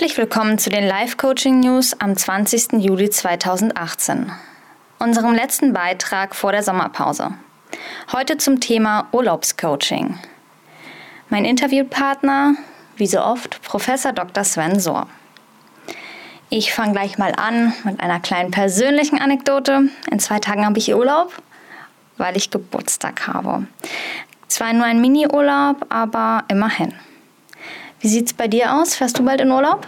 Herzlich willkommen zu den Live-Coaching-News am 20. Juli 2018, unserem letzten Beitrag vor der Sommerpause. Heute zum Thema Urlaubscoaching. Mein Interviewpartner, wie so oft, Professor Dr. Sven Sohr. Ich fange gleich mal an mit einer kleinen persönlichen Anekdote. In zwei Tagen habe ich Urlaub, weil ich Geburtstag habe. Zwar nur ein Mini-Urlaub, aber immerhin. Wie sieht es bei dir aus? Fährst du bald in Urlaub?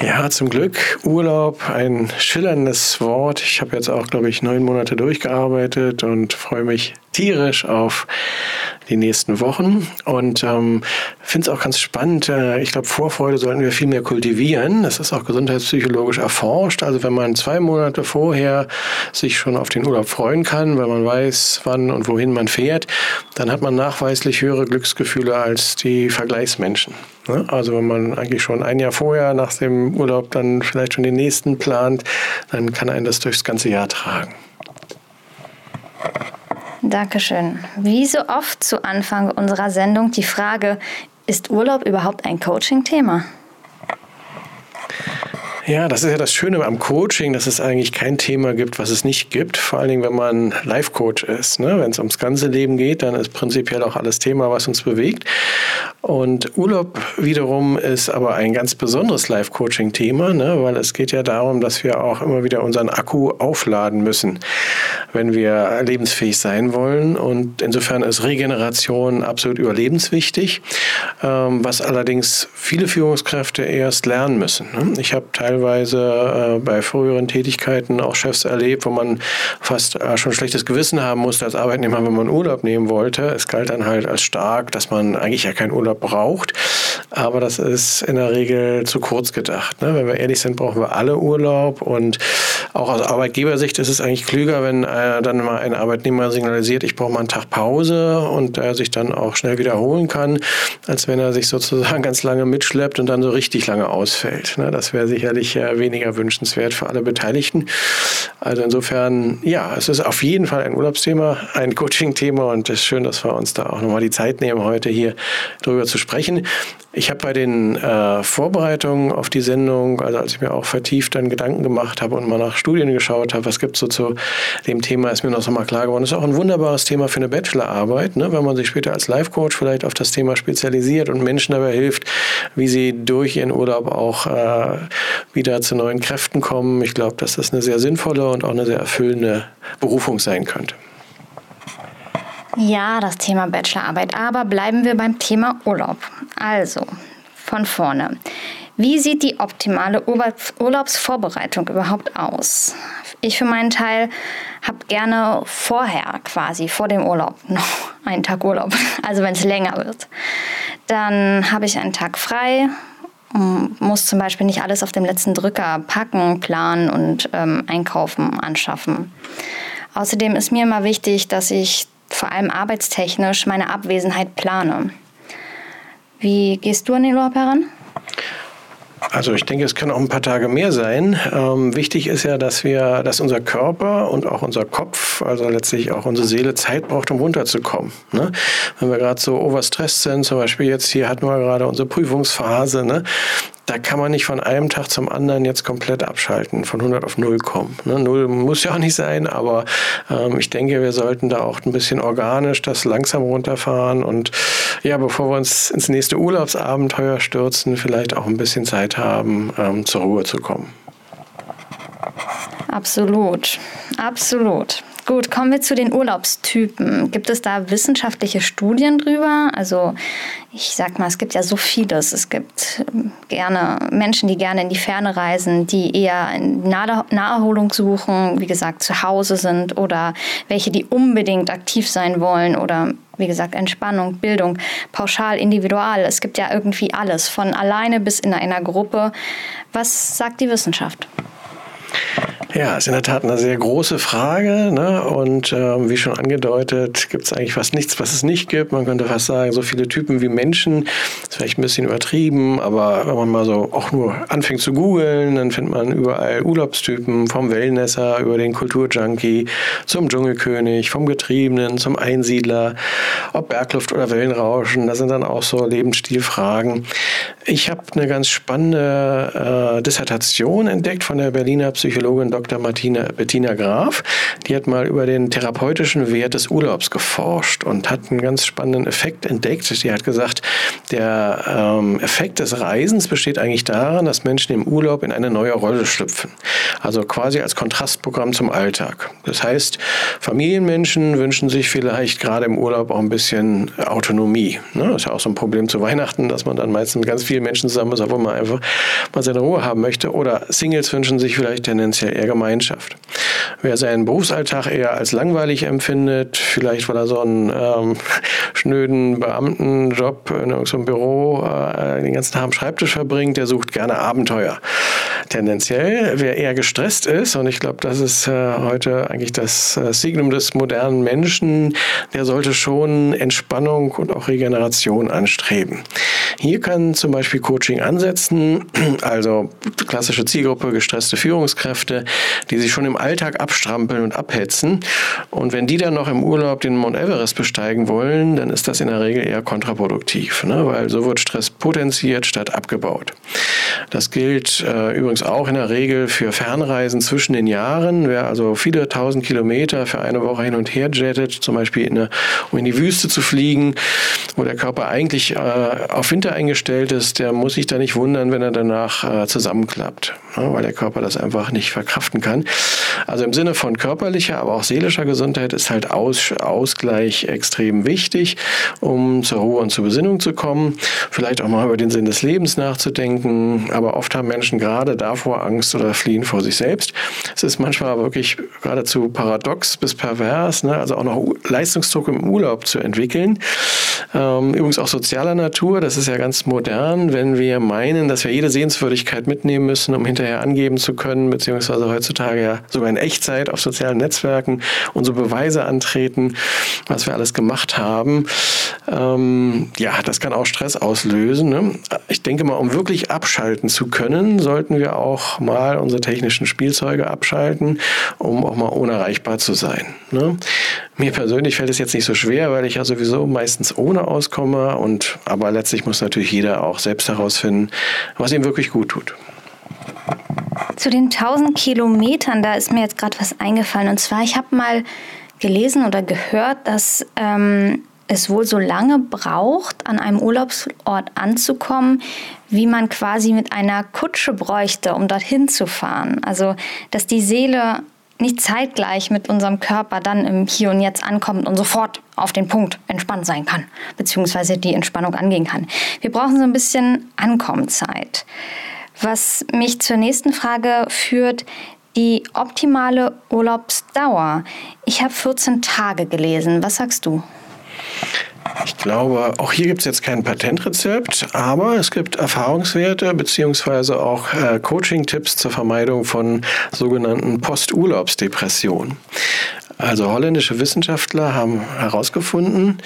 Ja, zum Glück. Urlaub, ein schillerndes Wort. Ich habe jetzt auch, glaube ich, neun Monate durchgearbeitet und freue mich tierisch auf die nächsten Wochen und ähm, finde es auch ganz spannend. Äh, ich glaube, Vorfreude sollten wir viel mehr kultivieren. Das ist auch gesundheitspsychologisch erforscht. Also wenn man zwei Monate vorher sich schon auf den Urlaub freuen kann, weil man weiß, wann und wohin man fährt, dann hat man nachweislich höhere Glücksgefühle als die Vergleichsmenschen. Ne? Also wenn man eigentlich schon ein Jahr vorher nach dem Urlaub dann vielleicht schon den nächsten plant, dann kann einen das durchs ganze Jahr tragen. Dankeschön. Wie so oft zu Anfang unserer Sendung die Frage, ist Urlaub überhaupt ein Coaching-Thema? Ja, das ist ja das Schöne am Coaching, dass es eigentlich kein Thema gibt, was es nicht gibt. Vor allen Dingen, wenn man Life-Coach ist. Ne? Wenn es ums ganze Leben geht, dann ist prinzipiell auch alles Thema, was uns bewegt. Und Urlaub wiederum ist aber ein ganz besonderes Life-Coaching-Thema, ne? weil es geht ja darum, dass wir auch immer wieder unseren Akku aufladen müssen, wenn wir lebensfähig sein wollen. Und insofern ist Regeneration absolut überlebenswichtig, ähm, was allerdings viele Führungskräfte erst lernen müssen. Ne? Ich habe äh, bei früheren Tätigkeiten auch Chefs erlebt, wo man fast äh, schon schlechtes Gewissen haben musste als Arbeitnehmer, wenn man Urlaub nehmen wollte. Es galt dann halt als stark, dass man eigentlich ja keinen Urlaub braucht. Aber das ist in der Regel zu kurz gedacht. Ne? Wenn wir ehrlich sind, brauchen wir alle Urlaub. Und auch aus Arbeitgebersicht ist es eigentlich klüger, wenn äh, dann mal ein Arbeitnehmer signalisiert, ich brauche mal einen Tag Pause und er sich dann auch schnell wiederholen kann, als wenn er sich sozusagen ganz lange mitschleppt und dann so richtig lange ausfällt. Ne? Das wäre sicherlich äh, weniger wünschenswert für alle Beteiligten. Also insofern, ja, es ist auf jeden Fall ein Urlaubsthema, ein Coaching-Thema und es ist schön, dass wir uns da auch nochmal die Zeit nehmen, heute hier drüber zu sprechen. Ich habe bei den äh, Vorbereitungen auf die Sendung, also als ich mir auch vertieft dann Gedanken gemacht habe und mal nach Studien geschaut habe, was gibt es so zu dem Thema, ist mir noch mal klar geworden. Das ist auch ein wunderbares Thema für eine Bachelorarbeit, ne? wenn man sich später als Life-Coach vielleicht auf das Thema spezialisiert und Menschen dabei hilft, wie sie durch ihren Urlaub auch äh, wieder zu neuen Kräften kommen. Ich glaube, dass das eine sehr sinnvolle und auch eine sehr erfüllende Berufung sein könnte. Ja, das Thema Bachelorarbeit. Aber bleiben wir beim Thema Urlaub. Also, von vorne. Wie sieht die optimale Urlaubsvorbereitung überhaupt aus? Ich für meinen Teil habe gerne vorher quasi, vor dem Urlaub, noch einen Tag Urlaub. Also wenn es länger wird. Dann habe ich einen Tag frei, muss zum Beispiel nicht alles auf dem letzten Drücker packen, planen und ähm, einkaufen, anschaffen. Außerdem ist mir immer wichtig, dass ich vor allem arbeitstechnisch meine Abwesenheit plane. Wie gehst du an den Urlaub heran? Also ich denke, es können auch ein paar Tage mehr sein. Ähm, wichtig ist ja, dass wir, dass unser Körper und auch unser Kopf, also letztlich auch unsere Seele Zeit braucht, um runterzukommen. Ne? Wenn wir gerade so overstressed sind, zum Beispiel jetzt hier hatten wir gerade unsere Prüfungsphase, ne? Da kann man nicht von einem Tag zum anderen jetzt komplett abschalten, von 100 auf 0 kommen. Ne? 0 muss ja auch nicht sein, aber ähm, ich denke, wir sollten da auch ein bisschen organisch das langsam runterfahren und ja, bevor wir uns ins nächste Urlaubsabenteuer stürzen, vielleicht auch ein bisschen Zeit haben, ähm, zur Ruhe zu kommen. Absolut, absolut. Gut, kommen wir zu den Urlaubstypen. Gibt es da wissenschaftliche Studien drüber? Also ich sag mal, es gibt ja so vieles. Es gibt ähm, gerne Menschen, die gerne in die Ferne reisen, die eher Naherholung suchen, wie gesagt, zu Hause sind oder welche, die unbedingt aktiv sein wollen oder wie gesagt, Entspannung, Bildung, pauschal, individual. Es gibt ja irgendwie alles, von alleine bis in einer Gruppe. Was sagt die Wissenschaft? Ja, ist in der Tat eine sehr große Frage. Ne? Und ähm, wie schon angedeutet, gibt es eigentlich fast nichts, was es nicht gibt. Man könnte fast sagen, so viele Typen wie Menschen. Ist vielleicht ein bisschen übertrieben, aber wenn man mal so auch nur anfängt zu googeln, dann findet man überall Urlaubstypen, vom Wellnesser über den Kulturjunkie zum Dschungelkönig, vom Getriebenen zum Einsiedler, ob Bergluft oder Wellenrauschen. Das sind dann auch so Lebensstilfragen. Ich habe eine ganz spannende äh, Dissertation entdeckt von der Berliner Psychologin Dr. Martina, Bettina Graf. Die hat mal über den therapeutischen Wert des Urlaubs geforscht und hat einen ganz spannenden Effekt entdeckt. Sie hat gesagt, der ähm, Effekt des Reisens besteht eigentlich darin, dass Menschen im Urlaub in eine neue Rolle schlüpfen. Also quasi als Kontrastprogramm zum Alltag. Das heißt, Familienmenschen wünschen sich vielleicht gerade im Urlaub auch ein bisschen Autonomie. Ne? Das ist ja auch so ein Problem zu Weihnachten, dass man dann meistens ganz vielen Menschen zusammen ist, obwohl man einfach mal seine Ruhe haben möchte. Oder Singles wünschen sich vielleicht tendenziell eher Gemeinschaft. Wer seinen Berufsalltag eher als langweilig empfindet, vielleicht weil er so einen ähm, schnöden Beamtenjob in so einem Büro äh, den ganzen Tag am Schreibtisch verbringt, der sucht gerne Abenteuer. Tendenziell, wer eher gestresst ist, und ich glaube, das ist äh, heute eigentlich das äh, Signum des modernen Menschen, der sollte schon Entspannung und auch Regeneration anstreben. Hier kann zum Beispiel Coaching ansetzen, also klassische Zielgruppe, gestresste Führungskräfte, die sich schon im Alltag abstrampeln und abhetzen. Und wenn die dann noch im Urlaub den Mount Everest besteigen wollen, dann ist das in der Regel eher kontraproduktiv, ne? weil so wird Stress potenziert statt abgebaut. Das gilt äh, übrigens auch in der Regel für Fernreisen zwischen den Jahren. Wer also viele tausend Kilometer für eine Woche hin und her jettet, zum Beispiel in eine, um in die Wüste zu fliegen, wo der Körper eigentlich äh, auf Winter eingestellt ist, der muss sich da nicht wundern, wenn er danach äh, zusammenklappt, ne? weil der Körper das einfach nicht verkraften kann. Also im Sinne von körperlicher, aber auch seelischer Gesundheit ist halt Aus, Ausgleich extrem wichtig, um zur Ruhe und zur Besinnung zu kommen. Vielleicht auch mal über den Sinn des Lebens nachzudenken. Aber oft haben Menschen gerade davor Angst oder fliehen vor sich selbst. Es ist manchmal wirklich geradezu paradox bis pervers, ne? also auch noch Leistungsdruck im Urlaub zu entwickeln. Ähm, übrigens auch sozialer Natur, das ist ja ganz modern, wenn wir meinen, dass wir jede Sehenswürdigkeit mitnehmen müssen, um hinterher angeben zu können, beziehungsweise heutzutage ja sogar in Echtzeit auf sozialen Netzwerken unsere Beweise antreten, was wir alles gemacht haben. Ähm, ja, das kann auch Stress auslösen. Ne? Ich denke mal, um wirklich abschalten zu können, sollten wir auch mal unsere technischen Spielzeuge abschalten, um auch mal unerreichbar zu sein. Ne? Mir persönlich fällt es jetzt nicht so schwer, weil ich ja sowieso meistens ohne auskomme und aber letztlich muss natürlich jeder auch selbst herausfinden, was ihm wirklich gut tut. Zu den 1000 Kilometern, da ist mir jetzt gerade was eingefallen. Und zwar, ich habe mal gelesen oder gehört, dass ähm, es wohl so lange braucht, an einem Urlaubsort anzukommen, wie man quasi mit einer Kutsche bräuchte, um dorthin zu fahren. Also, dass die Seele nicht zeitgleich mit unserem Körper dann im Hier und Jetzt ankommt und sofort auf den Punkt entspannt sein kann, beziehungsweise die Entspannung angehen kann. Wir brauchen so ein bisschen Ankommenzeit. Was mich zur nächsten Frage führt, die optimale Urlaubsdauer. Ich habe 14 Tage gelesen. Was sagst du? Ich glaube, auch hier gibt es jetzt kein Patentrezept, aber es gibt Erfahrungswerte beziehungsweise auch äh, Coaching-Tipps zur Vermeidung von sogenannten Posturlaubsdepressionen. Also holländische Wissenschaftler haben herausgefunden,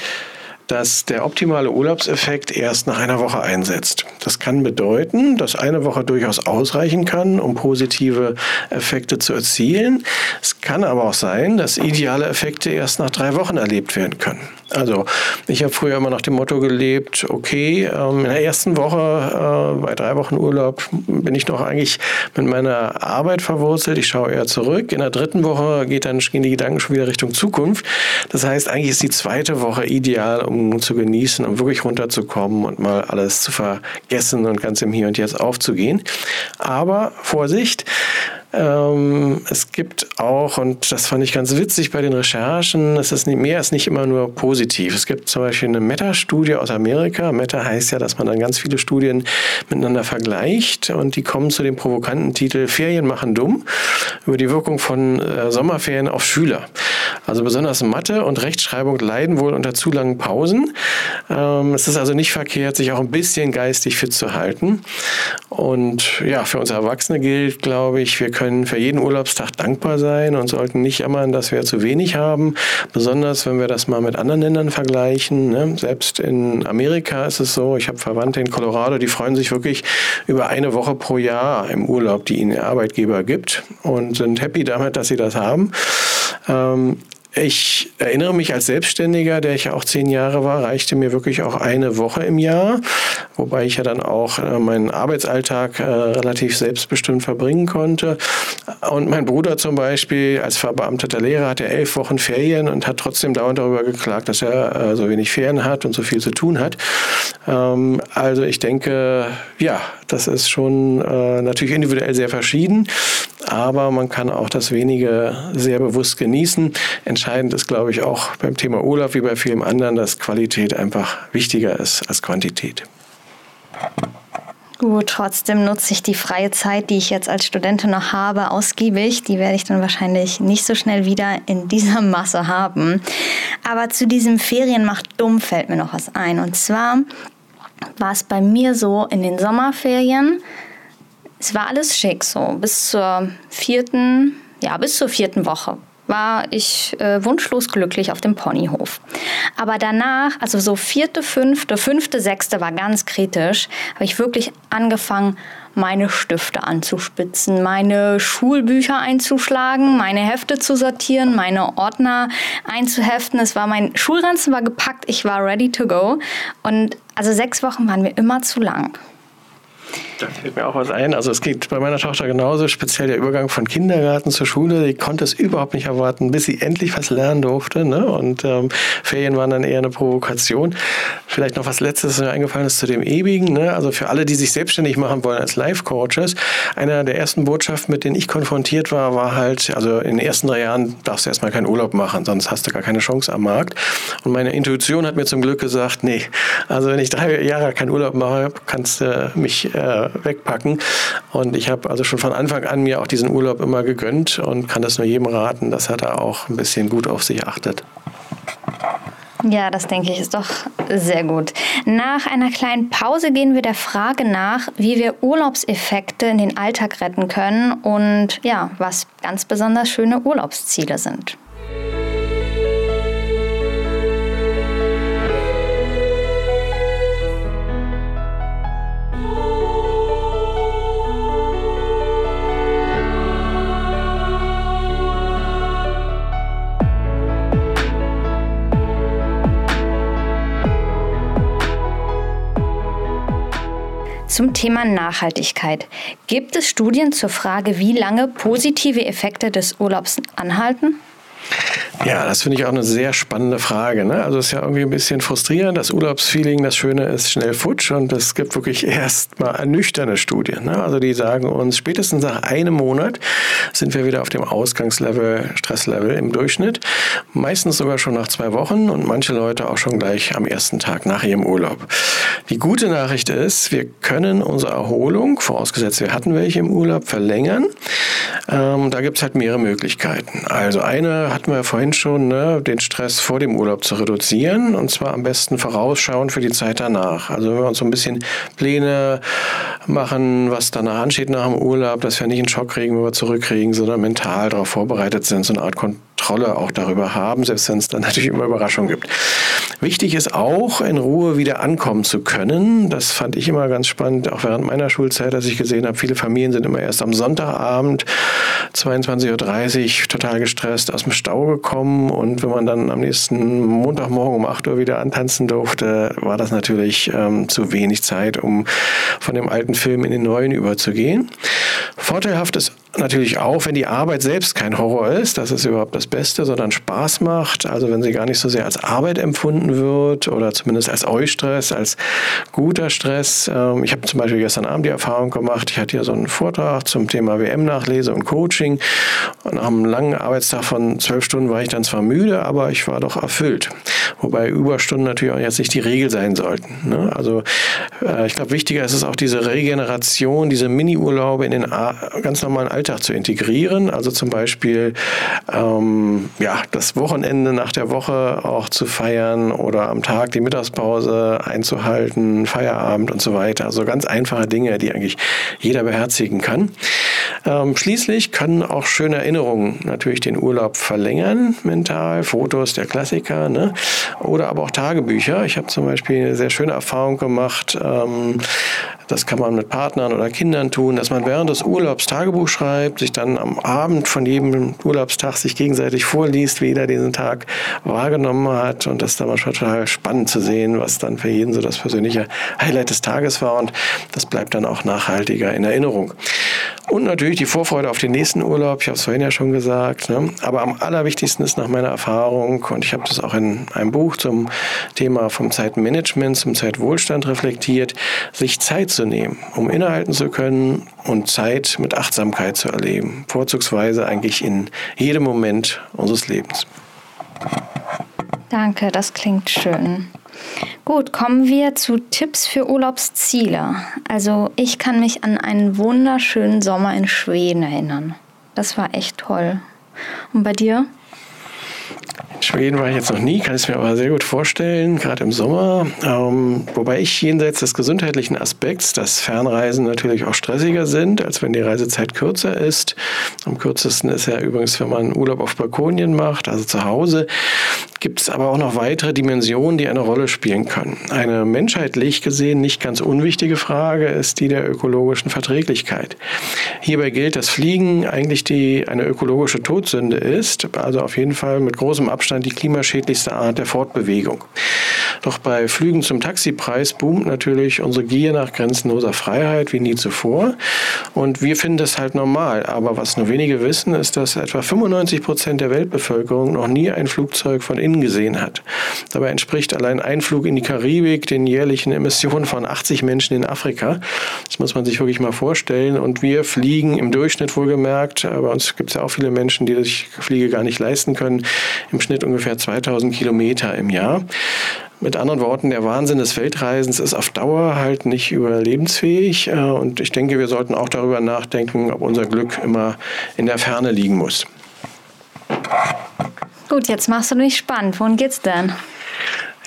dass der optimale Urlaubseffekt erst nach einer Woche einsetzt. Das kann bedeuten, dass eine Woche durchaus ausreichen kann, um positive Effekte zu erzielen. Es kann aber auch sein, dass ideale Effekte erst nach drei Wochen erlebt werden können. Also ich habe früher immer nach dem Motto gelebt, okay, ähm, in der ersten Woche, äh, bei drei Wochen Urlaub, bin ich noch eigentlich mit meiner Arbeit verwurzelt. Ich schaue eher zurück. In der dritten Woche geht dann, gehen die Gedanken schon wieder Richtung Zukunft. Das heißt, eigentlich ist die zweite Woche ideal, um zu genießen, um wirklich runterzukommen und mal alles zu vergessen und ganz im Hier und Jetzt aufzugehen. Aber Vorsicht, ähm, es gibt auch, und das fand ich ganz witzig bei den Recherchen, es ist nicht, mehr ist nicht immer nur positiv. Es gibt zum Beispiel eine Meta-Studie aus Amerika. Meta heißt ja, dass man dann ganz viele Studien miteinander vergleicht und die kommen zu dem provokanten Titel Ferien machen dumm über die Wirkung von äh, Sommerferien auf Schüler. Also besonders Mathe und Rechtschreibung leiden wohl unter zu langen Pausen. Ähm, es ist also nicht verkehrt, sich auch ein bisschen geistig fit zu halten. Und ja, für uns Erwachsene gilt, glaube ich, wir können für jeden Urlaubstag dankbar sein und sollten nicht jammern, dass wir zu wenig haben. Besonders, wenn wir das mal mit anderen Ländern vergleichen. Ne? Selbst in Amerika ist es so, ich habe Verwandte in Colorado, die freuen sich wirklich über eine Woche pro Jahr im Urlaub, die ihnen der Arbeitgeber gibt und sind happy damit, dass sie das haben. Ähm, ich erinnere mich als Selbstständiger, der ich ja auch zehn Jahre war, reichte mir wirklich auch eine Woche im Jahr, wobei ich ja dann auch äh, meinen Arbeitsalltag äh, relativ selbstbestimmt verbringen konnte. Und mein Bruder zum Beispiel als verbeamteter Lehrer hat ja elf Wochen Ferien und hat trotzdem dauernd darüber geklagt, dass er äh, so wenig Ferien hat und so viel zu tun hat. Ähm, also ich denke, ja, das ist schon natürlich individuell sehr verschieden, aber man kann auch das wenige sehr bewusst genießen entscheidend ist, glaube ich, auch beim Thema Urlaub wie bei vielem anderen, dass Qualität einfach wichtiger ist als Quantität. Gut, trotzdem nutze ich die freie Zeit, die ich jetzt als Studentin noch habe, ausgiebig. Die werde ich dann wahrscheinlich nicht so schnell wieder in dieser Masse haben. Aber zu diesem Ferienmacht dumm fällt mir noch was ein. Und zwar war es bei mir so in den Sommerferien, es war alles schick so, bis zur vierten, ja, bis zur vierten Woche war ich äh, wunschlos glücklich auf dem Ponyhof. Aber danach, also so vierte, fünfte, fünfte, sechste war ganz kritisch, habe ich wirklich angefangen, meine Stifte anzuspitzen, meine Schulbücher einzuschlagen, meine Hefte zu sortieren, meine Ordner einzuheften. Es war mein Schulranzen war gepackt, ich war ready to go. Und also sechs Wochen waren mir immer zu lang. Da fällt mir auch was ein. Also es geht bei meiner Tochter genauso, speziell der Übergang von Kindergarten zur Schule. Die konnte es überhaupt nicht erwarten, bis sie endlich was lernen durfte. Ne? Und ähm, Ferien waren dann eher eine Provokation. Vielleicht noch was Letztes, was mir eingefallen ist zu dem Ewigen. Ne? Also für alle, die sich selbstständig machen wollen als Life-Coaches, einer der ersten Botschaften, mit denen ich konfrontiert war, war halt, also in den ersten drei Jahren darfst du erstmal keinen Urlaub machen, sonst hast du gar keine Chance am Markt. Und meine Intuition hat mir zum Glück gesagt, nee, also wenn ich drei Jahre keinen Urlaub mache, kannst du mich äh, wegpacken. Und ich habe also schon von Anfang an mir auch diesen Urlaub immer gegönnt und kann das nur jedem raten, dass er da auch ein bisschen gut auf sich achtet. Ja, das denke ich ist doch sehr gut. Nach einer kleinen Pause gehen wir der Frage nach, wie wir Urlaubseffekte in den Alltag retten können und ja, was ganz besonders schöne Urlaubsziele sind. Zum Thema Nachhaltigkeit. Gibt es Studien zur Frage, wie lange positive Effekte des Urlaubs anhalten? Ja, das finde ich auch eine sehr spannende Frage. Ne? Also es ist ja irgendwie ein bisschen frustrierend. Das Urlaubsfeeling, das Schöne ist schnell futsch und es gibt wirklich erstmal ernüchternde Studien. Ne? Also die sagen uns, spätestens nach einem Monat sind wir wieder auf dem Ausgangslevel, Stresslevel im Durchschnitt. Meistens sogar schon nach zwei Wochen und manche Leute auch schon gleich am ersten Tag nach ihrem Urlaub. Die gute Nachricht ist, wir können unsere Erholung, vorausgesetzt wir hatten welche im Urlaub, verlängern. Ähm, da gibt es halt mehrere Möglichkeiten. Also eine hatten wir vorhin schon, ne, den Stress vor dem Urlaub zu reduzieren und zwar am besten vorausschauen für die Zeit danach. Also wenn wir uns so ein bisschen Pläne machen, was danach ansteht nach dem Urlaub, dass wir nicht einen Schock kriegen, wenn wir zurückkriegen, sondern mental darauf vorbereitet sind, so eine Art Kontrolle auch darüber haben, selbst wenn es dann natürlich immer Überraschungen gibt. Wichtig ist auch, in Ruhe wieder ankommen zu können. Das fand ich immer ganz spannend, auch während meiner Schulzeit, dass ich gesehen habe, viele Familien sind immer erst am Sonntagabend 22.30 Uhr total gestresst aus dem Stau gekommen und wenn man dann am nächsten Montagmorgen um 8 Uhr wieder antanzen durfte, war das natürlich ähm, zu wenig Zeit, um von dem alten Film in den neuen überzugehen. Vorteilhaft ist natürlich auch, wenn die Arbeit selbst kein Horror ist, das ist überhaupt das Beste, sondern Spaß macht. Also wenn sie gar nicht so sehr als Arbeit empfunden wird oder zumindest als Eustress, als guter Stress. Ähm, ich habe zum Beispiel gestern Abend die Erfahrung gemacht, ich hatte ja so einen Vortrag zum Thema WM-Nachlese und Coaching nach einem langen Arbeitstag von zwölf Stunden war ich dann zwar müde, aber ich war doch erfüllt. Wobei Überstunden natürlich auch jetzt nicht die Regel sein sollten. Ne? Also äh, ich glaube, wichtiger ist es auch diese Regeneration, diese Mini-Urlaube in den ganz normalen Alltag zu integrieren. Also zum Beispiel ähm, ja, das Wochenende nach der Woche auch zu feiern oder am Tag die Mittagspause einzuhalten, Feierabend und so weiter. Also ganz einfache Dinge, die eigentlich jeder beherzigen kann. Ähm, schließlich können auch schöne Erinnerungen natürlich den Urlaub verlängern, mental, Fotos der Klassiker, ne? oder aber auch Tagebücher. Ich habe zum Beispiel eine sehr schöne Erfahrung gemacht. Ähm, das kann man mit Partnern oder Kindern tun, dass man während des Urlaubs Tagebuch schreibt, sich dann am Abend von jedem Urlaubstag sich gegenseitig vorliest, wie jeder diesen Tag wahrgenommen hat. Und das ist dann manchmal total spannend zu sehen, was dann für jeden so das persönliche Highlight des Tages war. Und das bleibt dann auch nachhaltiger in Erinnerung. Und natürlich die Vorfreude auf den nächsten Urlaub, ich habe es vorhin ja schon gesagt. Ne? Aber am allerwichtigsten ist nach meiner Erfahrung, und ich habe das auch in einem Buch zum Thema vom Zeitmanagement, zum Zeitwohlstand reflektiert, sich Zeit zu nehmen, um innehalten zu können und Zeit mit Achtsamkeit zu erleben. Vorzugsweise eigentlich in jedem Moment unseres Lebens. Danke, das klingt schön. Gut, kommen wir zu Tipps für Urlaubsziele. Also ich kann mich an einen wunderschönen Sommer in Schweden erinnern. Das war echt toll. Und bei dir? Schweden war ich jetzt noch nie, kann ich mir aber sehr gut vorstellen, gerade im Sommer. Ähm, wobei ich jenseits des gesundheitlichen Aspekts, dass Fernreisen natürlich auch stressiger sind, als wenn die Reisezeit kürzer ist. Am kürzesten ist ja übrigens, wenn man Urlaub auf Balkonien macht, also zu Hause gibt es aber auch noch weitere Dimensionen, die eine Rolle spielen können. Eine menschheitlich gesehen nicht ganz unwichtige Frage ist die der ökologischen Verträglichkeit. Hierbei gilt, dass Fliegen eigentlich die, eine ökologische Todsünde ist, also auf jeden Fall mit großem Abstand die klimaschädlichste Art der Fortbewegung. Doch bei Flügen zum Taxipreis boomt natürlich unsere Gier nach grenzenloser Freiheit wie nie zuvor. Und wir finden das halt normal. Aber was nur wenige wissen, ist, dass etwa 95 Prozent der Weltbevölkerung noch nie ein Flugzeug von innen gesehen hat. Dabei entspricht allein ein Flug in die Karibik den jährlichen Emissionen von 80 Menschen in Afrika. Das muss man sich wirklich mal vorstellen. Und wir fliegen im Durchschnitt wohlgemerkt, bei uns gibt es ja auch viele Menschen, die sich Fliege gar nicht leisten können, im Schnitt ungefähr 2000 Kilometer im Jahr. Mit anderen Worten, der Wahnsinn des Weltreisens ist auf Dauer halt nicht überlebensfähig. Äh, und ich denke, wir sollten auch darüber nachdenken, ob unser Glück immer in der Ferne liegen muss. Gut, jetzt machst du mich spannend. Wohin geht's denn?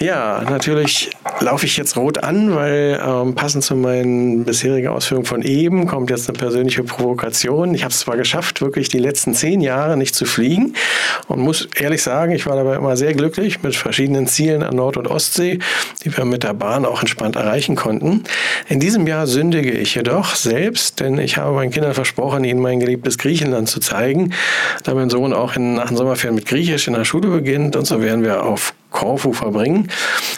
Ja, natürlich laufe ich jetzt rot an, weil ähm, passend zu meinen bisherigen Ausführungen von eben kommt jetzt eine persönliche Provokation. Ich habe es zwar geschafft, wirklich die letzten zehn Jahre nicht zu fliegen und muss ehrlich sagen, ich war dabei immer sehr glücklich mit verschiedenen Zielen an Nord- und Ostsee, die wir mit der Bahn auch entspannt erreichen konnten. In diesem Jahr sündige ich jedoch selbst, denn ich habe meinen Kindern versprochen, ihnen mein geliebtes Griechenland zu zeigen, da mein Sohn auch in, nach den Sommerferien mit Griechisch in der Schule beginnt und so werden wir auf Korfu verbringen.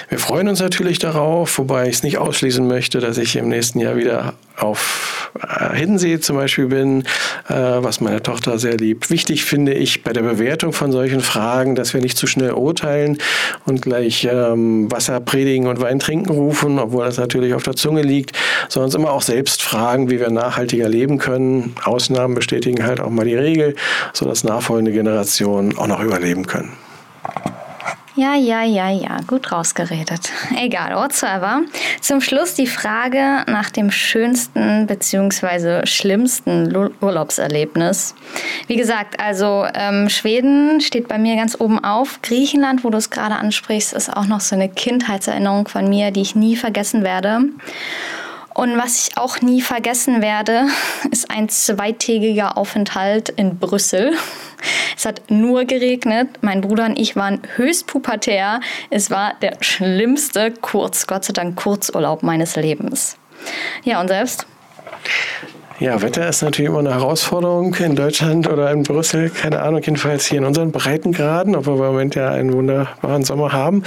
Wir freuen uns natürlich darauf, wobei ich es nicht ausschließen möchte, dass ich im nächsten Jahr wieder auf äh, Hiddensee zum Beispiel bin, äh, was meine Tochter sehr liebt. Wichtig finde ich bei der Bewertung von solchen Fragen, dass wir nicht zu schnell urteilen und gleich ähm, Wasser predigen und Wein trinken rufen, obwohl das natürlich auf der Zunge liegt, sondern uns immer auch selbst fragen, wie wir nachhaltiger leben können. Ausnahmen bestätigen halt auch mal die Regel, sodass nachfolgende Generationen auch noch überleben können. Ja, ja, ja, ja, gut rausgeredet. Egal, whatsoever. Zum Schluss die Frage nach dem schönsten bzw. schlimmsten Urlaubserlebnis. Wie gesagt, also ähm, Schweden steht bei mir ganz oben auf. Griechenland, wo du es gerade ansprichst, ist auch noch so eine Kindheitserinnerung von mir, die ich nie vergessen werde. Und was ich auch nie vergessen werde, ist ein zweitägiger Aufenthalt in Brüssel. Es hat nur geregnet. Mein Bruder und ich waren höchst pubertär. Es war der schlimmste Kurz, Gott sei Dank Kurzurlaub meines Lebens. Ja, und selbst? Ja, Wetter ist natürlich immer eine Herausforderung in Deutschland oder in Brüssel, keine Ahnung, jedenfalls hier in unseren Breitengraden, obwohl wir im Moment ja einen wunderbaren Sommer haben.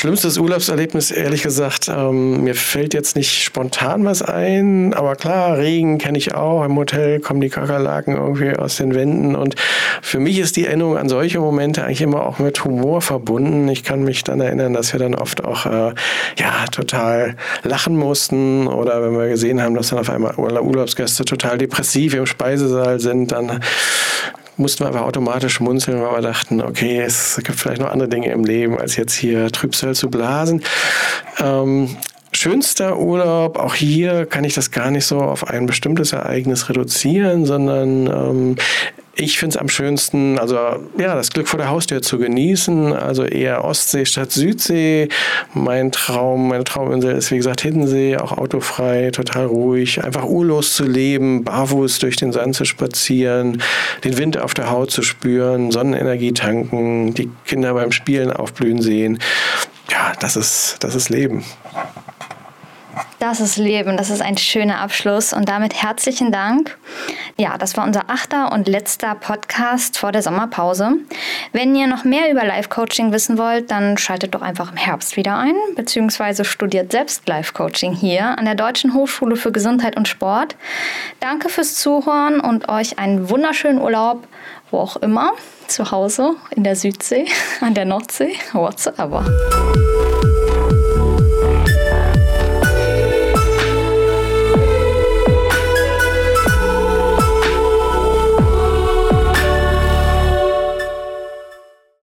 Schlimmstes Urlaubserlebnis, ehrlich gesagt, ähm, mir fällt jetzt nicht spontan was ein, aber klar, Regen kenne ich auch. Im Hotel kommen die Kakerlaken irgendwie aus den Wänden und für mich ist die Erinnerung an solche Momente eigentlich immer auch mit Humor verbunden. Ich kann mich dann erinnern, dass wir dann oft auch äh, ja total lachen mussten oder wenn wir gesehen haben, dass dann auf einmal Urlaubsgäste total depressiv im Speisesaal sind, dann mussten wir aber automatisch schmunzeln, weil wir dachten, okay, es gibt vielleicht noch andere Dinge im Leben, als jetzt hier Trübsal zu blasen. Ähm, schönster Urlaub, auch hier kann ich das gar nicht so auf ein bestimmtes Ereignis reduzieren, sondern ähm, ich finde es am schönsten, also ja, das Glück vor der Haustür zu genießen, also eher Ostsee statt Südsee. Mein Traum, meine Trauminsel ist wie gesagt Hiddensee, auch autofrei, total ruhig, einfach urlos zu leben, barfuß durch den Sand zu spazieren, den Wind auf der Haut zu spüren, Sonnenenergie tanken, die Kinder beim Spielen aufblühen sehen. Ja, das ist, das ist Leben. Das ist Leben, das ist ein schöner Abschluss und damit herzlichen Dank. Ja, das war unser achter und letzter Podcast vor der Sommerpause. Wenn ihr noch mehr über Life-Coaching wissen wollt, dann schaltet doch einfach im Herbst wieder ein, beziehungsweise studiert selbst Life-Coaching hier an der Deutschen Hochschule für Gesundheit und Sport. Danke fürs Zuhören und euch einen wunderschönen Urlaub, wo auch immer, zu Hause, in der Südsee, an der Nordsee, whatsoever.